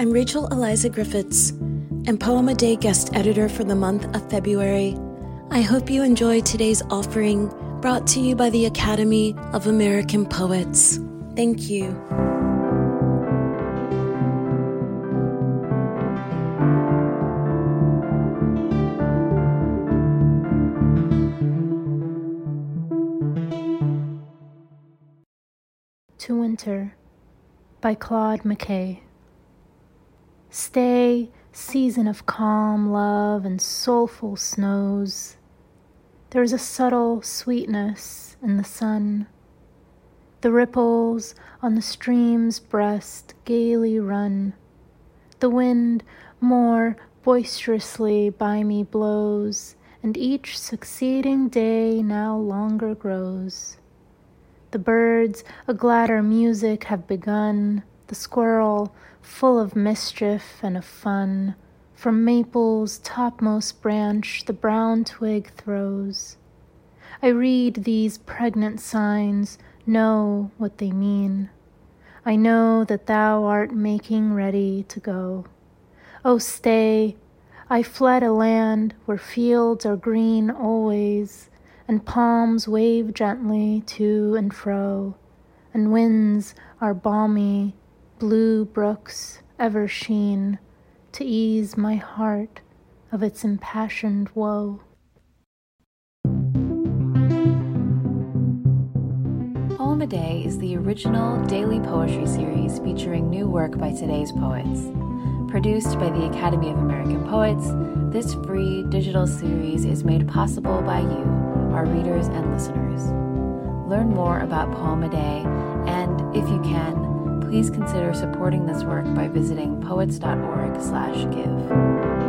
I'm Rachel Eliza Griffiths and Poem a Day guest editor for the month of February. I hope you enjoy today's offering brought to you by the Academy of American Poets. Thank you. To Winter by Claude McKay. Stay, season of calm love and soulful snows. There is a subtle sweetness in the sun. The ripples on the stream's breast gaily run. The wind more boisterously by me blows, and each succeeding day now longer grows. The birds a gladder music have begun, the squirrel full of mischief and of fun. From maple's topmost branch the brown twig throws. I read these pregnant signs, know what they mean. I know that thou art making ready to go. Oh, stay! I fled a land where fields are green always and palms wave gently to and fro, and winds are balmy, blue brooks ever sheen to ease my heart of its impassioned woe. Poem a Day is the original daily poetry series featuring new work by today's poets. Produced by the Academy of American Poets, this free digital series is made possible by you our readers and listeners. Learn more about Poem a Day, and if you can, please consider supporting this work by visiting poets.org/give.